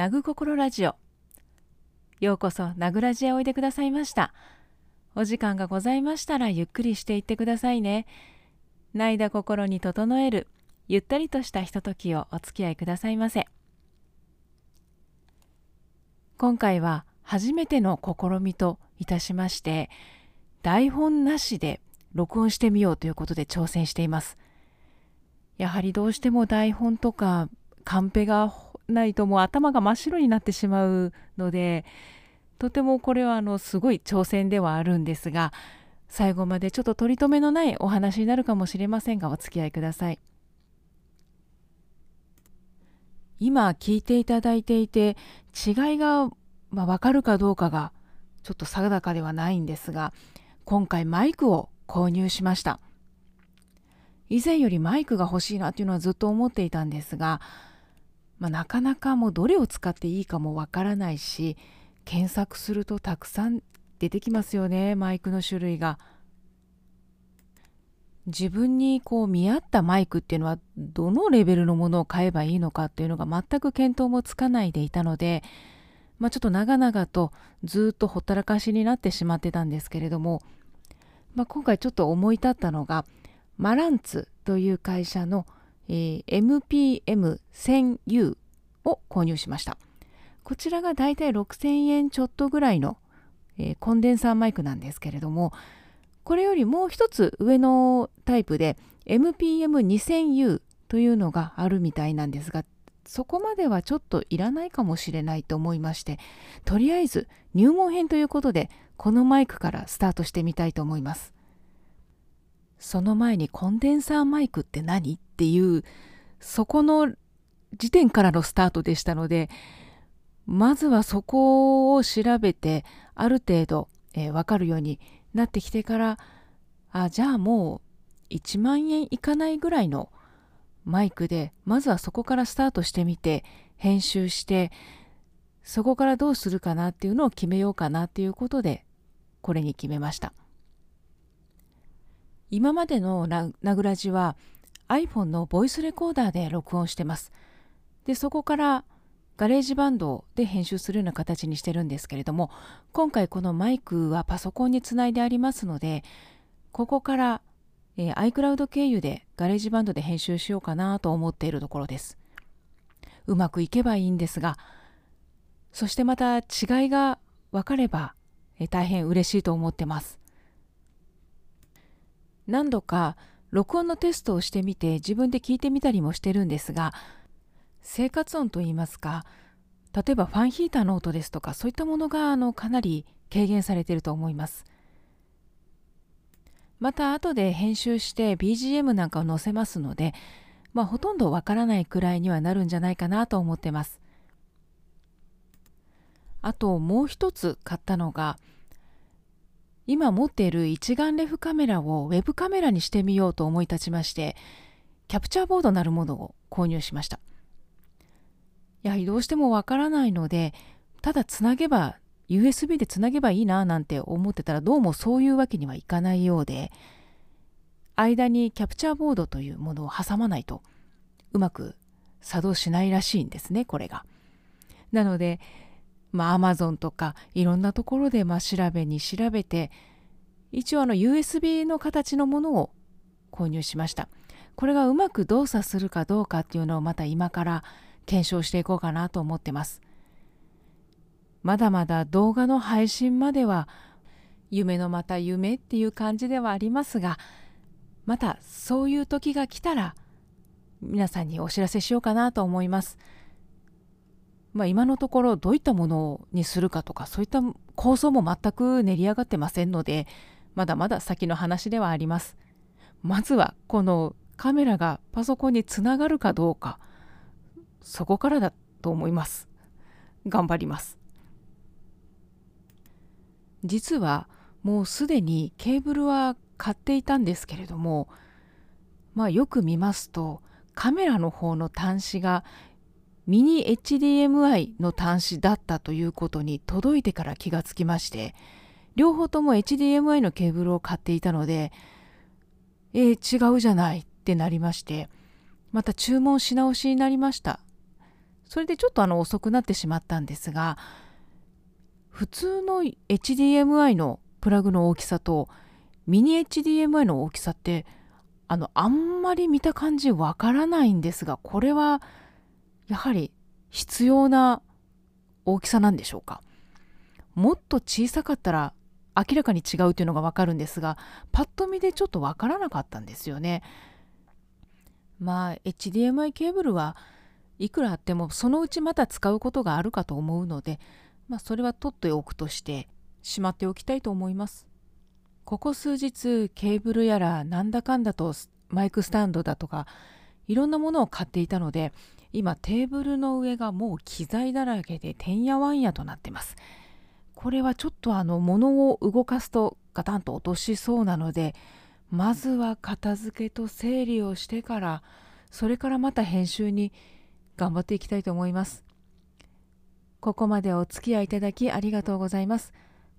ナグ心ラジオ。ようこそナグラジへおいでくださいました。お時間がございましたらゆっくりしていってくださいね。泣いだ心に整えるゆったりとしたひとときをお付き合いくださいませ。今回は初めての試みといたしまして台本なしで録音してみようということで挑戦しています。やはりどうしても台本とかカンペがないともう頭が真っ白になってしまうのでとてもこれはあのすごい挑戦ではあるんですが最後までちょっと取り留めのないお話になるかもしれませんがお付き合いください。今聞いていただいていて違いが、まあ、分かるかどうかがちょっと定かではないんですが今回マイクを購入しました。以前よりマイクが欲しいなっていうのはずっと思っていたんですが、まあ、なかなかもうどれを使っていいかもわからないし検索するとたくさん出てきますよねマイクの種類が。自分にこう見合ったマイクっていうのはどのレベルのものを買えばいいのかっていうのが全く見当もつかないでいたので、まあ、ちょっと長々とずっとほったらかしになってしまってたんですけれども、まあ、今回ちょっと思い立ったのがマランツという会社の、えー、MPM1000U を購入しました。こちらがだいたい6000円ちょっとぐらいの、えー、コンデンサーマイクなんですけれども、これよりもう一つ上のタイプで MPM2000U というのがあるみたいなんですが、そこまではちょっといらないかもしれないと思いまして、とりあえず入門編ということで、このマイクからスタートしてみたいと思います。その前にコンデンサーマイクって何？っていうそこの時点からのスタートでしたのでまずはそこを調べてある程度、えー、分かるようになってきてからあじゃあもう1万円いかないぐらいのマイクでまずはそこからスタートしてみて編集してそこからどうするかなっていうのを決めようかなっていうことでこれに決めました。今までのナグラジは iPhone のボイスレコーダーで録音してます。で、そこから GarageBand で編集するような形にしてるんですけれども、今回このマイクはパソコンにつないでありますので、ここから、えー、iCloud 経由で GarageBand で編集しようかなと思っているところです。うまくいけばいいんですが、そしてまた違いが分かれば、えー、大変嬉しいと思ってます。何度か録音のテストをしてみて自分で聞いてみたりもしてるんですが生活音といいますか例えばファンヒーターの音ですとかそういったものがあのかなり軽減されていると思います。また後で編集して BGM なんかを載せますのでまあほとんどわからないくらいにはなるんじゃないかなと思ってます。あともう一つ買ったのが今持っている一眼レフカメラをウェブカメラにしてみようと思い立ちましてキャプチャーボードなるものを購入しましたやはりどうしてもわからないのでただつなげば USB でつなげばいいななんて思ってたらどうもそういうわけにはいかないようで間にキャプチャーボードというものを挟まないとうまく作動しないらしいんですねこれが。なのでまあ、Amazon とかいろんなところでまあ調べに調べて一応あの USB の形のものを購入しましたこれがうまく動作するかどうかっていうのをまた今から検証していこうかなと思ってますまだまだ動画の配信までは夢のまた夢っていう感じではありますがまたそういう時が来たら皆さんにお知らせしようかなと思います。まあ、今のところどういったものにするかとかそういった構想も全く練り上がってませんのでまだまだ先の話ではあります。まずはこのカメラがパソコンにつながるかどうかそこからだと思います。頑張ります。実はもうすでにケーブルは買っていたんですけれどもまあよく見ますとカメラの方の端子がミニ HDMI の端子だったということに届いてから気がつきまして両方とも HDMI のケーブルを買っていたのでえー、違うじゃないってなりましてまた注文し直しになりました。それでちょっとあの遅くなってしまったんですが普通の HDMI のプラグの大きさとミニ HDMI の大きさってあのあんまり見た感じわからないんですがこれはやはり必要な大きさなんでしょうか？もっと小さかったら明らかに違うというのがわかるんですがパッと見でちょっとわからなかったんですよね。まあ HDMI ケーブルはいくらあってもそのうちまた使うことがあるかと思うのでまあそれは取っておくとしてしまっておきたいと思います。ここ数日ケーブルやらなんだかんだとマイクスタンドだとかいろんなものを買っていたので今テーブルの上がもう機材だらけでてんやわんやとなってます。これはちょっとあの物を動かすとガタンと落としそうなのでまずは片付けと整理をしてからそれからまた編集に頑張っていきたいと思います。ここまでお付き合いいただきありがとうございます。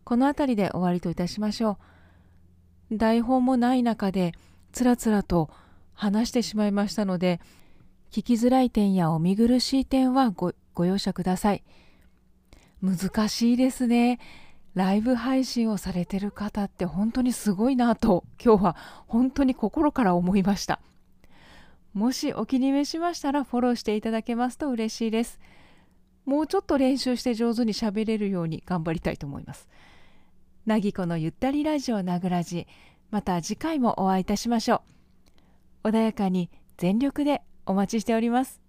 この辺りで終わりといたしましょう。台本もない中でつらつらと話してしまいましたので聞きづらい点やお見苦しい点はごご容赦ください。難しいですね。ライブ配信をされてる方って本当にすごいなと今日は本当に心から思いました。もしお気に召しましたらフォローしていただけますと嬉しいです。もうちょっと練習して上手に喋れるように頑張りたいと思います。なぎこのゆったりラジオなぐらじまた次回もお会いいたしましょう。穏やかに全力でお待ちしております。